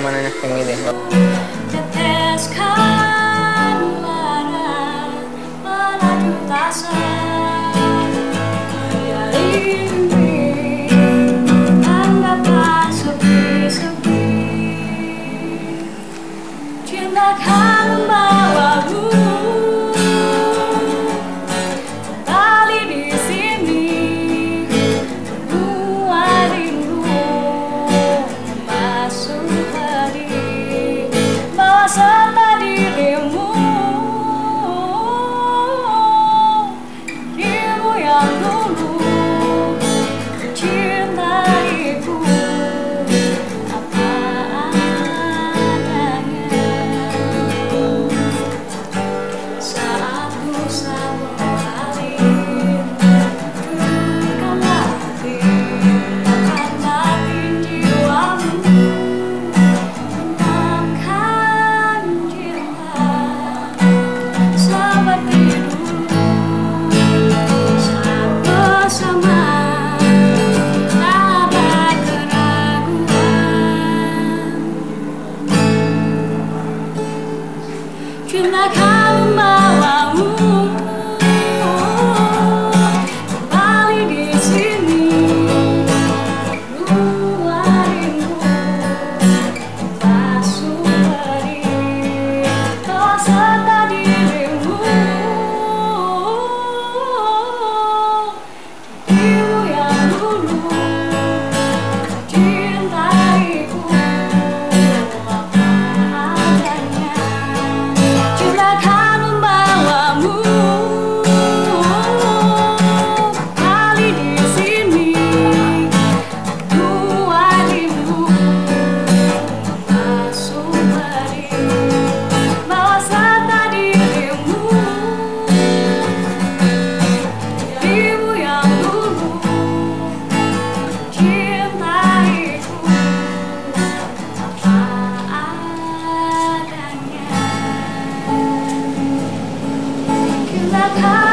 yang mana nih gitu. ini Cinta kan Looking car. high.